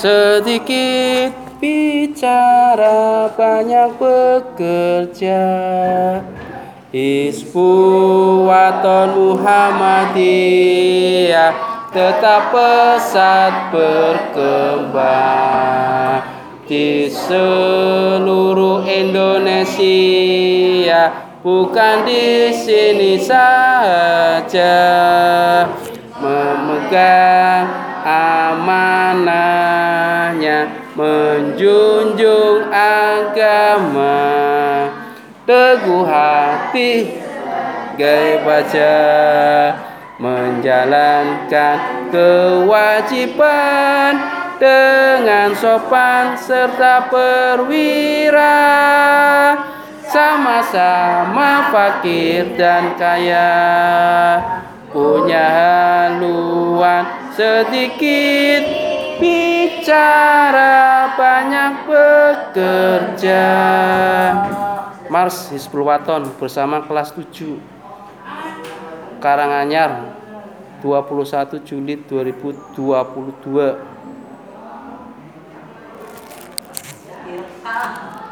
sedikit bicara banyak bekerja. Hizbu Waton Muhammadiyah tetap pesat berkembang. Di seluruh Indonesia bukan di sini saja. Memegang amanahnya menjunjung agama. Teguh hati gaya baca menjalankan kewajiban dengan sopan serta perwira. Sama-sama fakir dan kaya punya haluan sedikit bicara banyak bekerja. Mars Hizbul Waton bersama kelas 7 Karanganyar 21 Juli 2022